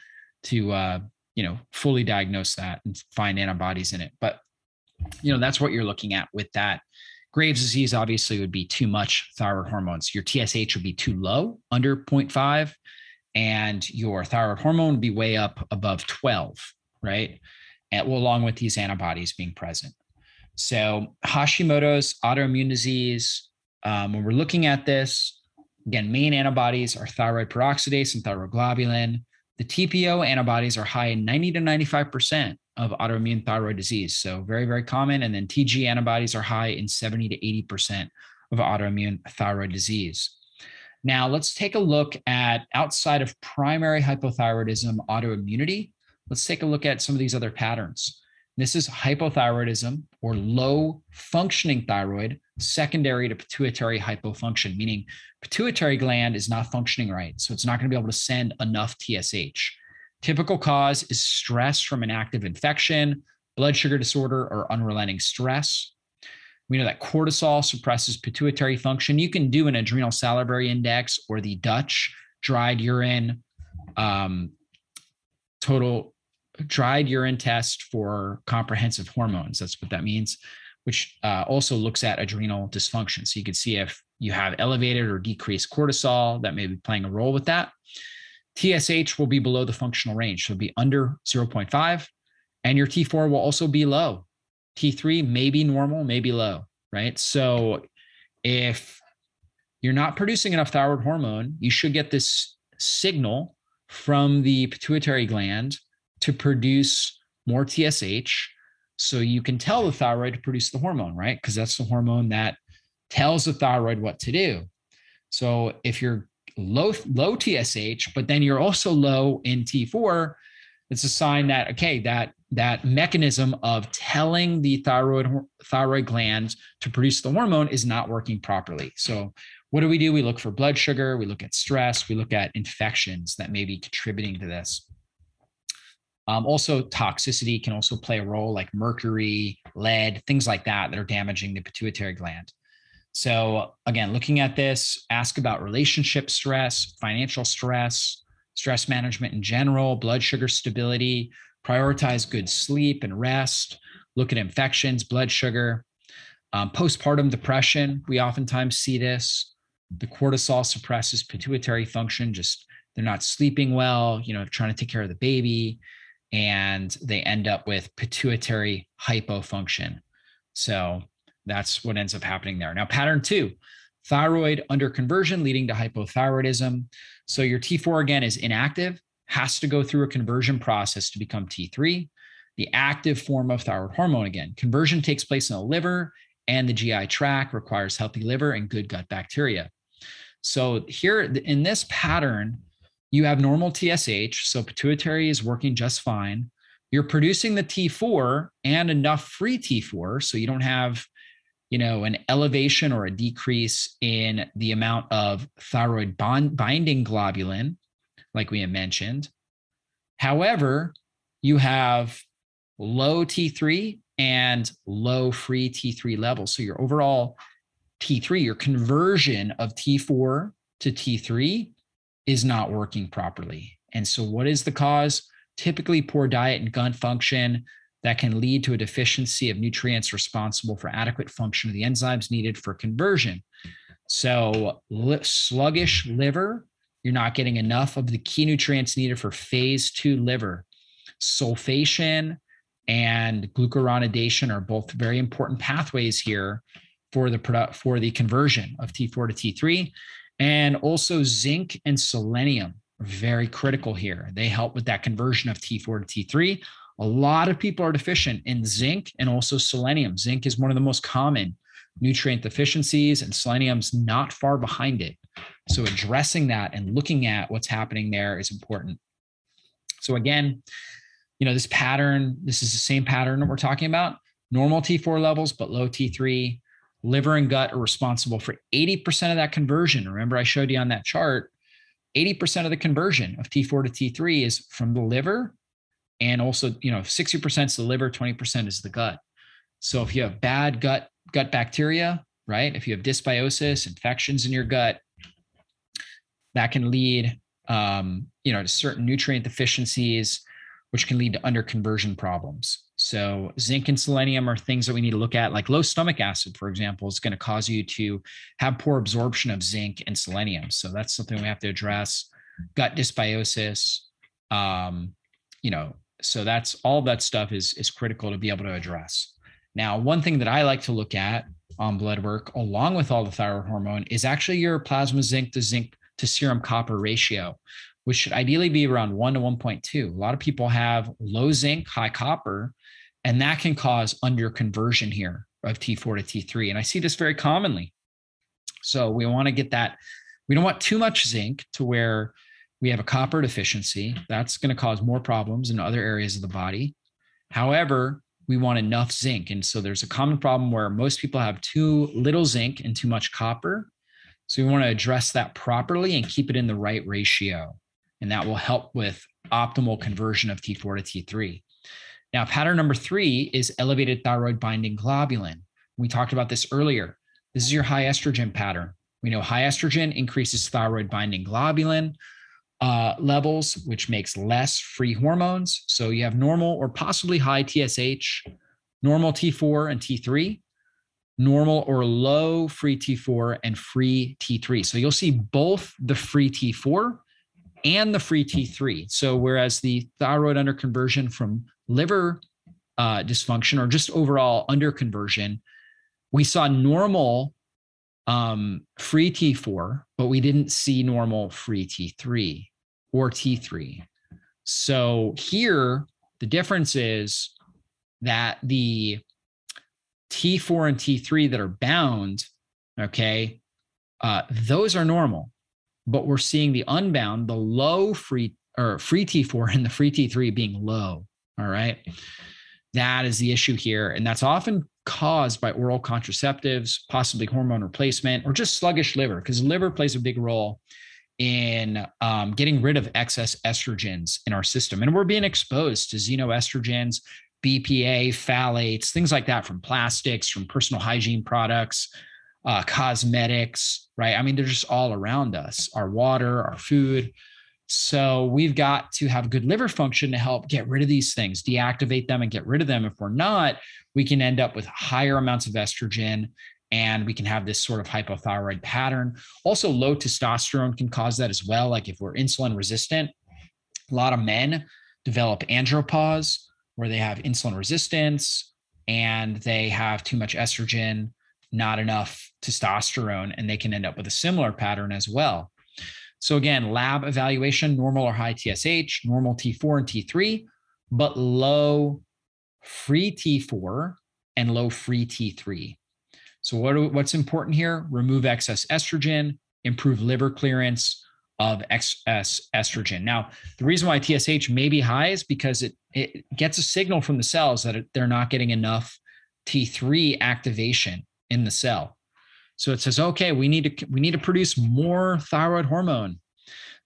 to uh, you know fully diagnose that and find antibodies in it. But you know that's what you're looking at with that. Graves' disease obviously would be too much thyroid hormones. Your TSH would be too low, under 0.5, and your thyroid hormone would be way up above 12, right? And well, along with these antibodies being present. So Hashimoto's autoimmune disease, um, when we're looking at this, again, main antibodies are thyroid peroxidase and thyroglobulin. The TPO antibodies are high in 90 to 95% of autoimmune thyroid disease. So, very, very common. And then TG antibodies are high in 70 to 80% of autoimmune thyroid disease. Now, let's take a look at outside of primary hypothyroidism autoimmunity. Let's take a look at some of these other patterns. This is hypothyroidism or low functioning thyroid secondary to pituitary hypofunction, meaning pituitary gland is not functioning right. So it's not going to be able to send enough TSH. Typical cause is stress from an active infection, blood sugar disorder, or unrelenting stress. We know that cortisol suppresses pituitary function. You can do an adrenal salivary index or the Dutch dried urine um, total dried urine test for comprehensive hormones. That's what that means, which uh, also looks at adrenal dysfunction. So you can see if you have elevated or decreased cortisol, that may be playing a role with that. TSH will be below the functional range, so it'll be under 0.5, and your T4 will also be low. T3 may be normal, may be low, right? So if you're not producing enough thyroid hormone, you should get this signal from the pituitary gland to produce more TSH. So you can tell the thyroid to produce the hormone, right? Because that's the hormone that tells the thyroid what to do. So if you're low low TSH, but then you're also low in T4, it's a sign that okay, that that mechanism of telling the thyroid thyroid gland to produce the hormone is not working properly. So what do we do? We look for blood sugar, we look at stress, we look at infections that may be contributing to this. Um, also, toxicity can also play a role, like mercury, lead, things like that, that are damaging the pituitary gland. So, again, looking at this, ask about relationship stress, financial stress, stress management in general, blood sugar stability, prioritize good sleep and rest, look at infections, blood sugar, um, postpartum depression. We oftentimes see this. The cortisol suppresses pituitary function, just they're not sleeping well, you know, trying to take care of the baby and they end up with pituitary hypofunction. So that's what ends up happening there. Now, pattern two thyroid underconversion leading to hypothyroidism. So your T4 again is inactive, has to go through a conversion process to become T3, the active form of thyroid hormone again. Conversion takes place in the liver and the GI tract, requires healthy liver and good gut bacteria. So here in this pattern, you have normal TSH, so pituitary is working just fine. You're producing the T4 and enough free T4, so you don't have, you know, an elevation or a decrease in the amount of thyroid bond binding globulin, like we had mentioned. However, you have low T3 and low free T3 levels. So your overall T3, your conversion of T4 to T3 is not working properly. And so, what is the cause? Typically, poor diet and gut function that can lead to a deficiency of nutrients responsible for adequate function of the enzymes needed for conversion. So, sluggish liver, you're not getting enough of the key nutrients needed for phase two liver. Sulfation and glucuronidation are both very important pathways here for the product for the conversion of T4 to T3. And also zinc and selenium are very critical here. They help with that conversion of T4 to T3. A lot of people are deficient in zinc and also selenium. Zinc is one of the most common nutrient deficiencies, and selenium's not far behind it. So addressing that and looking at what's happening there is important. So again, you know, this pattern, this is the same pattern that we're talking about. Normal T4 levels, but low T3. Liver and gut are responsible for 80% of that conversion. Remember, I showed you on that chart 80% of the conversion of T4 to T3 is from the liver. And also, you know, 60% is the liver, 20% is the gut. So if you have bad gut gut bacteria, right? If you have dysbiosis, infections in your gut, that can lead, um, you know, to certain nutrient deficiencies, which can lead to underconversion problems. So zinc and selenium are things that we need to look at. Like low stomach acid, for example, is going to cause you to have poor absorption of zinc and selenium. So that's something we have to address. Gut dysbiosis, um, you know, so that's all that stuff is is critical to be able to address. Now, one thing that I like to look at on blood work, along with all the thyroid hormone, is actually your plasma zinc to zinc to serum copper ratio, which should ideally be around 1 to 1.2. A lot of people have low zinc, high copper, and that can cause underconversion here of T4 to T3. And I see this very commonly. So we want to get that. We don't want too much zinc to where we have a copper deficiency. That's going to cause more problems in other areas of the body. However, we want enough zinc. And so there's a common problem where most people have too little zinc and too much copper. So we want to address that properly and keep it in the right ratio. And that will help with optimal conversion of T4 to T3. Now, pattern number three is elevated thyroid binding globulin. We talked about this earlier. This is your high estrogen pattern. We know high estrogen increases thyroid binding globulin uh, levels, which makes less free hormones. So you have normal or possibly high TSH, normal T4 and T3, normal or low free T4 and free T3. So you'll see both the free T4 and the free T3. So whereas the thyroid underconversion from liver uh, dysfunction or just overall underconversion, we saw normal um, free T4, but we didn't see normal free T3 or T3. So here, the difference is that the T4 and T3 that are bound, okay, uh, those are normal, but we're seeing the unbound, the low free or free T4 and the free T3 being low. All right. That is the issue here. And that's often caused by oral contraceptives, possibly hormone replacement, or just sluggish liver, because liver plays a big role in um, getting rid of excess estrogens in our system. And we're being exposed to xenoestrogens, BPA, phthalates, things like that from plastics, from personal hygiene products, uh, cosmetics, right? I mean, they're just all around us our water, our food. So we've got to have good liver function to help get rid of these things, deactivate them and get rid of them. If we're not, we can end up with higher amounts of estrogen and we can have this sort of hypothyroid pattern. Also, low testosterone can cause that as well. Like if we're insulin resistant, a lot of men develop andropause where they have insulin resistance and they have too much estrogen, not enough testosterone, and they can end up with a similar pattern as well. So again, lab evaluation, normal or high TSH, normal T4 and T3, but low free T4 and low free T3. So what what's important here? Remove excess estrogen, improve liver clearance of excess estrogen. Now, the reason why TSH may be high is because it it gets a signal from the cells that they're not getting enough T3 activation in the cell. So it says, okay, we need to we need to produce more thyroid hormone.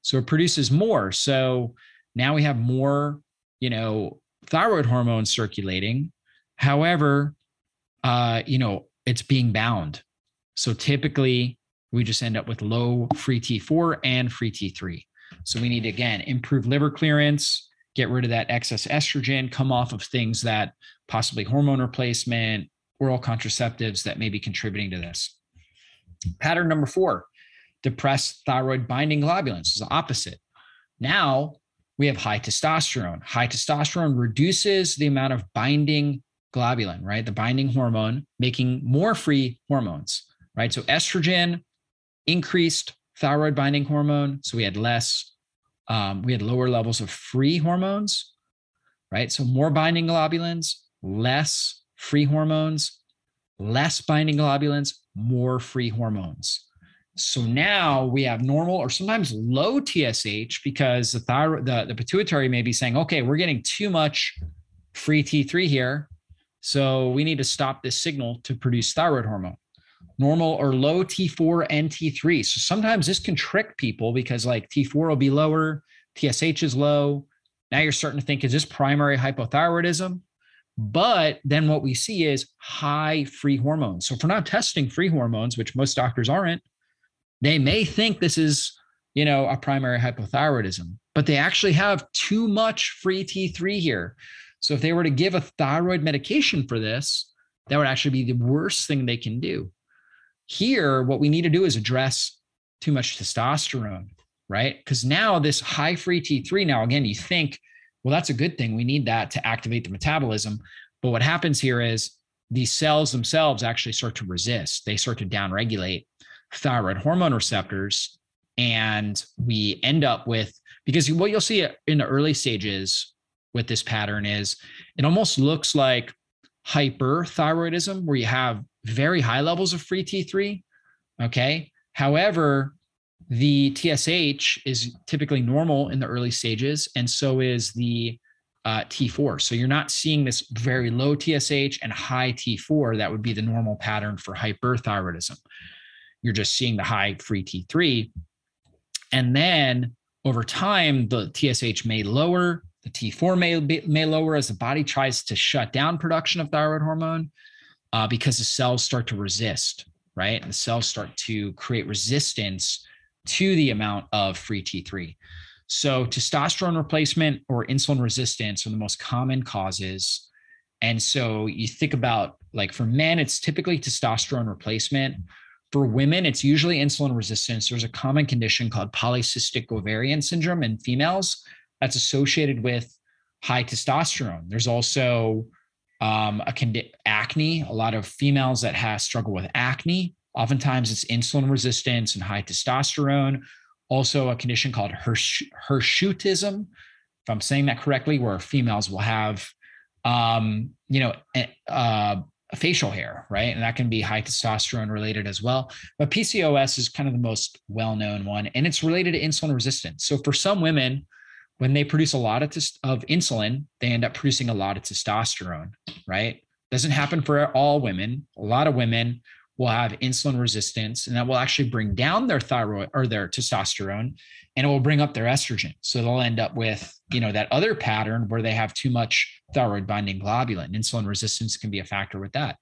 So it produces more. So now we have more, you know, thyroid hormone circulating. However, uh, you know, it's being bound. So typically we just end up with low free T4 and free T3. So we need again improve liver clearance, get rid of that excess estrogen, come off of things that possibly hormone replacement, oral contraceptives that may be contributing to this. Pattern number four, depressed thyroid binding globulins is the opposite. Now we have high testosterone. High testosterone reduces the amount of binding globulin, right? The binding hormone, making more free hormones, right? So estrogen increased thyroid binding hormone. So we had less, um, we had lower levels of free hormones, right? So more binding globulins, less free hormones, less binding globulins, more free hormones. So now we have normal or sometimes low TSH because the thyroid, the, the pituitary may be saying, okay, we're getting too much free T3 here. So we need to stop this signal to produce thyroid hormone. Normal or low T4 and T3. So sometimes this can trick people because like T4 will be lower, TSH is low. Now you're starting to think, is this primary hypothyroidism? But then what we see is high free hormones. So if we're not testing free hormones, which most doctors aren't, they may think this is, you know, a primary hypothyroidism, but they actually have too much free T3 here. So if they were to give a thyroid medication for this, that would actually be the worst thing they can do. Here, what we need to do is address too much testosterone, right? Because now this high free T3, now again, you think, well, that's a good thing. We need that to activate the metabolism. But what happens here is these cells themselves actually start to resist, they start to downregulate thyroid hormone receptors. And we end up with, because what you'll see in the early stages with this pattern is it almost looks like hyperthyroidism, where you have very high levels of free T3. Okay. However, the TSH is typically normal in the early stages, and so is the uh, T4. So you're not seeing this very low TSH and high T4. That would be the normal pattern for hyperthyroidism you're just seeing the high free T3. And then over time, the TSH may lower, the T4 may, may lower as the body tries to shut down production of thyroid hormone uh, because the cells start to resist, right? And the cells start to create resistance to the amount of free T3. So, testosterone replacement or insulin resistance are the most common causes. And so, you think about like for men, it's typically testosterone replacement. For women, it's usually insulin resistance. There's a common condition called polycystic ovarian syndrome in females that's associated with high testosterone. There's also um, a condi- acne. A lot of females that have struggle with acne. Oftentimes, it's insulin resistance and high testosterone. Also, a condition called Hirsch- Hirsutism, if I'm saying that correctly, where females will have, um, you know, uh, facial hair, right? And that can be high testosterone related as well. But PCOS is kind of the most well known one, and it's related to insulin resistance. So for some women, when they produce a lot of, tes- of insulin, they end up producing a lot of testosterone, right? Doesn't happen for all women. A lot of women will have insulin resistance, and that will actually bring down their thyroid or their testosterone, and it will bring up their estrogen. So they'll end up with, you know, that other pattern where they have too much thyroid binding globulin. Insulin resistance can be a factor with that.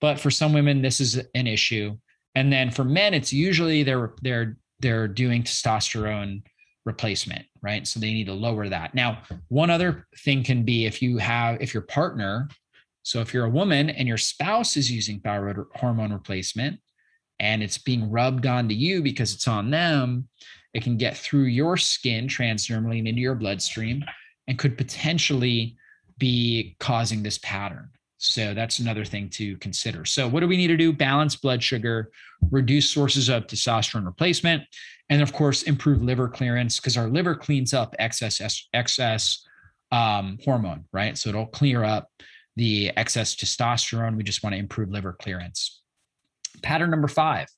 But for some women, this is an issue. And then for men, it's usually they're they're they're doing testosterone replacement, right? So they need to lower that. Now, one other thing can be if you have if your partner so if you're a woman and your spouse is using thyroid hormone replacement and it's being rubbed onto you because it's on them, it can get through your skin transdermally and into your bloodstream and could potentially be causing this pattern. So that's another thing to consider. So what do we need to do? Balance blood sugar, reduce sources of testosterone replacement, and of course improve liver clearance because our liver cleans up excess excess um, hormone, right? So it'll clear up the excess testosterone. We just want to improve liver clearance. Pattern number five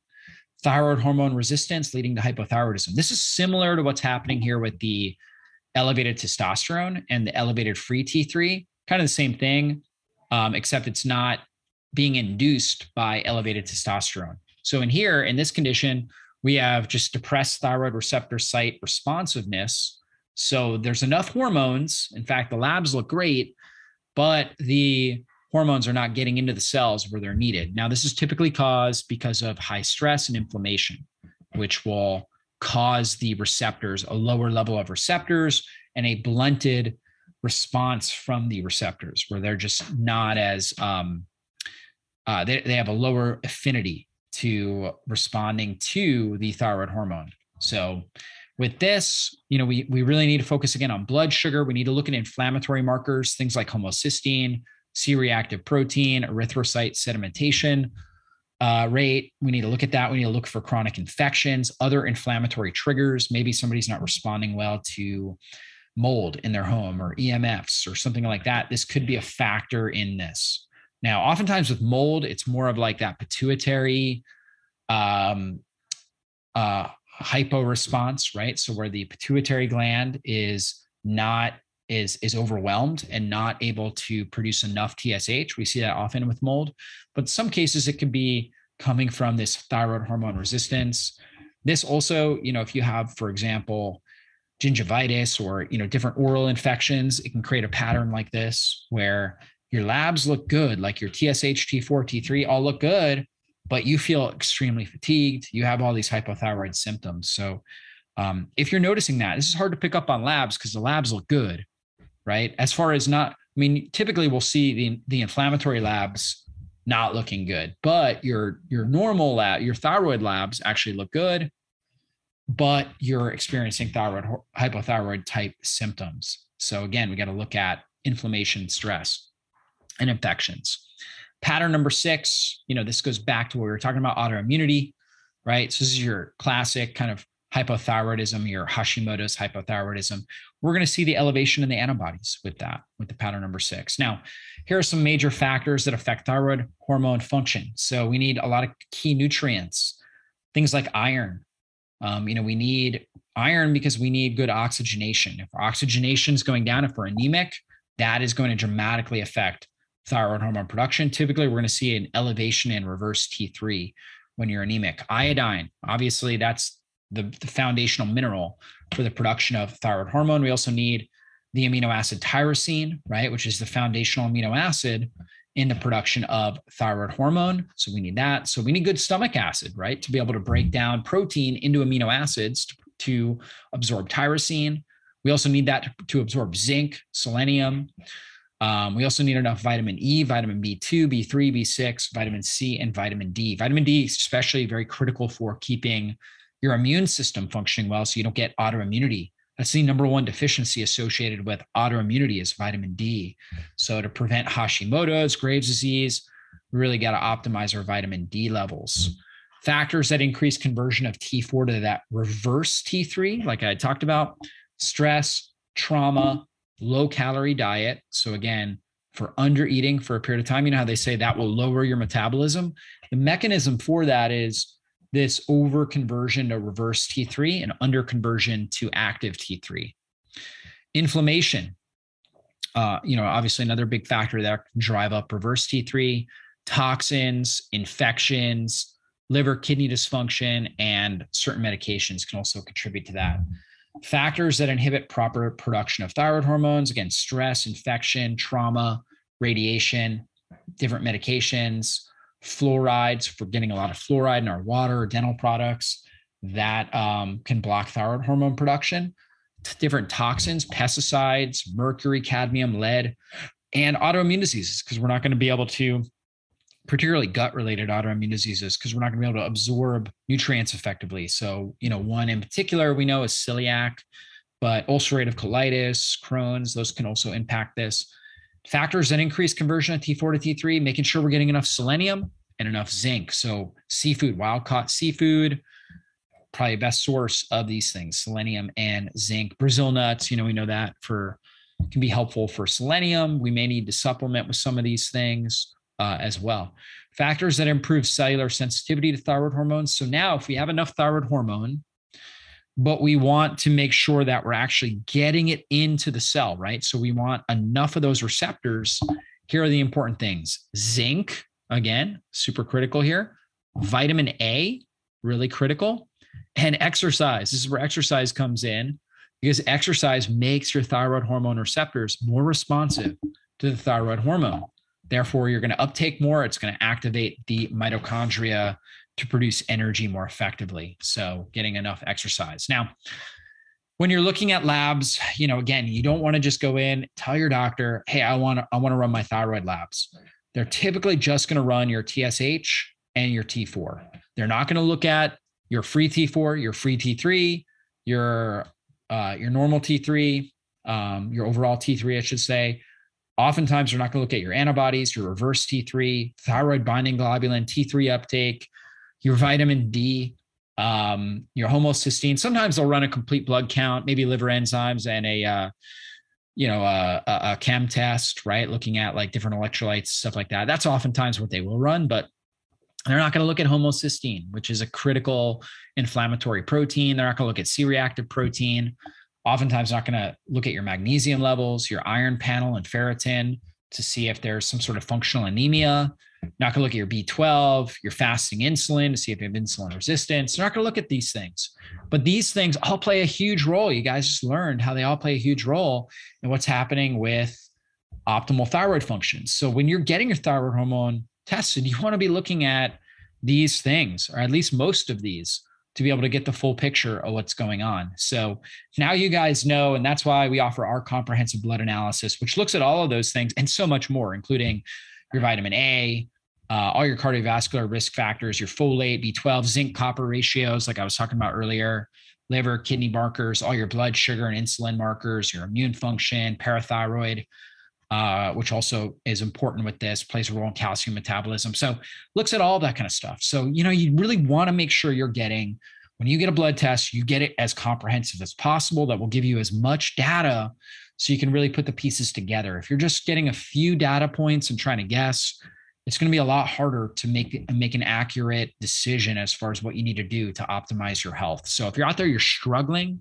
thyroid hormone resistance leading to hypothyroidism. This is similar to what's happening here with the elevated testosterone and the elevated free T3, kind of the same thing, um, except it's not being induced by elevated testosterone. So, in here, in this condition, we have just depressed thyroid receptor site responsiveness. So, there's enough hormones. In fact, the labs look great, but the hormones are not getting into the cells where they're needed. Now, this is typically caused because of high stress and inflammation, which will cause the receptors a lower level of receptors and a blunted response from the receptors where they're just not as um, uh, they, they have a lower affinity to responding to the thyroid hormone so with this, you know, we, we really need to focus again on blood sugar. We need to look at inflammatory markers, things like homocysteine, C reactive protein, erythrocyte sedimentation uh, rate. We need to look at that. We need to look for chronic infections, other inflammatory triggers. Maybe somebody's not responding well to mold in their home or EMFs or something like that. This could be a factor in this. Now, oftentimes with mold, it's more of like that pituitary um, uh, hypo response, right? So where the pituitary gland is not is is overwhelmed and not able to produce enough TSH. We see that often with mold, but some cases it could be coming from this thyroid hormone resistance. This also, you know, if you have, for example, gingivitis or you know different oral infections, it can create a pattern like this where your labs look good, like your TSH, T4, T3 all look good, but you feel extremely fatigued. You have all these hypothyroid symptoms. So um, if you're noticing that, this is hard to pick up on labs because the labs look good, right? As far as not, I mean, typically we'll see the the inflammatory labs not looking good, but your your normal lab, your thyroid labs actually look good, but you're experiencing thyroid hypothyroid type symptoms. So again, we got to look at inflammation, stress, and infections. Pattern number six, you know, this goes back to what we were talking about autoimmunity, right? So this is your classic kind of hypothyroidism, your Hashimoto's hypothyroidism. We're going to see the elevation in the antibodies with that, with the pattern number six. Now, here are some major factors that affect thyroid hormone function. So we need a lot of key nutrients, things like iron. Um, you know, we need iron because we need good oxygenation. If our oxygenation is going down, if we're anemic, that is going to dramatically affect thyroid hormone production. Typically, we're going to see an elevation in reverse T3 when you're anemic. Iodine, obviously, that's the, the foundational mineral for the production of thyroid hormone. We also need the amino acid tyrosine, right, which is the foundational amino acid in the production of thyroid hormone. So we need that. So we need good stomach acid, right, to be able to break down protein into amino acids to, to absorb tyrosine. We also need that to, to absorb zinc, selenium, um, we also need enough vitamin E, vitamin B2, B3, B6, vitamin C, and vitamin D. Vitamin D, is especially very critical for keeping your immune system functioning well so you don't get autoimmunity. That's the number one deficiency associated with autoimmunity is vitamin D. So to prevent Hashimoto's, Graves' disease, we really got to optimize our vitamin D levels. Factors that increase conversion of T4 to that reverse T3, like I talked about, stress, trauma, low calorie diet. So again, for under eating for a period of time, you know how they say that will lower your metabolism? The mechanism for that is this over conversion to reverse T3 and under conversion to active T3. Inflammation, uh, you know, obviously another big factor that can drive up reverse T3, toxins, infections, liver kidney dysfunction, and certain medications can also contribute to that factors that inhibit proper production of thyroid hormones again stress infection trauma radiation different medications fluorides for getting a lot of fluoride in our water or dental products that um, can block thyroid hormone production. Different toxins pesticides mercury cadmium lead and autoimmune diseases because we're not going to be able to particularly gut related autoimmune diseases because we're not going to be able to absorb nutrients effectively. So, you know, one in particular we know is celiac, but ulcerative colitis, Crohn's, those can also impact this. Factors that increase conversion of T4 to T3, making sure we're getting enough selenium and enough zinc. So, seafood, wild caught seafood, probably best source of these things selenium and zinc. Brazil nuts, you know, we know that for can be helpful for selenium. We may need to supplement with some of these things uh, as well. Factors that improve cellular sensitivity to thyroid hormones. So now, if we have enough thyroid hormone, but we want to make sure that we're actually getting it into the cell, right? So we want enough of those receptors. Here are the important things zinc, again, super critical here. Vitamin A, really critical. And exercise. This is where exercise comes in because exercise makes your thyroid hormone receptors more responsive to the thyroid hormone. Therefore, you're going to uptake more. It's going to activate the mitochondria to produce energy more effectively. So, getting enough exercise. Now, when you're looking at labs, you know, again, you don't want to just go in, tell your doctor, "Hey, I want to I want to run my thyroid labs." They're typically just going to run your TSH and your T4. They're not going to look at your free T4, your free T3, your uh, your normal T3, um, your overall T3, I should say. Oftentimes, they're not going to look at your antibodies, your reverse T3, thyroid binding globulin, T3 uptake, your vitamin D, um, your homocysteine. Sometimes they'll run a complete blood count, maybe liver enzymes and a, uh, you know, a, a, chem test, right? Looking at like different electrolytes, stuff like that. That's oftentimes what they will run, but they're not going to look at homocysteine, which is a critical inflammatory protein. They're not going to look at C-reactive protein. Oftentimes, not going to look at your magnesium levels, your iron panel, and ferritin to see if there's some sort of functional anemia. Not going to look at your B12, your fasting insulin to see if you have insulin resistance. They're not going to look at these things. But these things all play a huge role. You guys just learned how they all play a huge role in what's happening with optimal thyroid function. So when you're getting your thyroid hormone tested, you want to be looking at these things, or at least most of these, to be able to get the full picture of what's going on. So now you guys know, and that's why we offer our comprehensive blood analysis, which looks at all of those things and so much more, including your vitamin A, uh, all your cardiovascular risk factors, your folate, B12, zinc, copper ratios, like I was talking about earlier, liver, kidney markers, all your blood sugar and insulin markers, your immune function, parathyroid, uh, which also is important with this, plays a role in calcium metabolism. So looks at all that kind of stuff. So, you know, you really want to make sure you're getting, when you get a blood test, you get it as comprehensive as possible. That will give you as much data so you can really put the pieces together. If you're just getting a few data points and trying to guess, it's going to be a lot harder to make make an accurate decision as far as what you need to do to optimize your health. So if you're out there, you're struggling,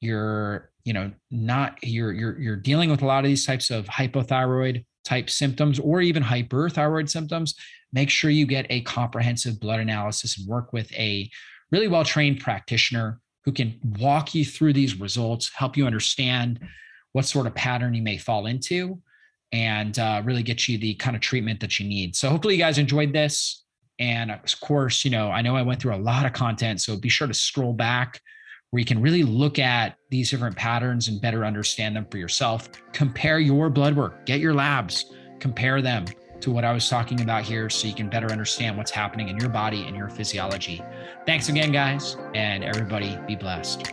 you're you know not you're you're you're dealing with a lot of these types of hypothyroid type symptoms or even hyperthyroid symptoms make sure you get a comprehensive blood analysis and work with a really well trained practitioner who can walk you through these results help you understand what sort of pattern you may fall into and uh, really get you the kind of treatment that you need. So hopefully you guys enjoyed this. And of course you know i know i went through a lot of content so be sure to scroll back where you can really look at these different patterns and better understand them for yourself. Compare your blood work, get your labs, compare them to what I was talking about here so you can better understand what's happening in your body and your physiology. Thanks again, guys, and everybody be blessed.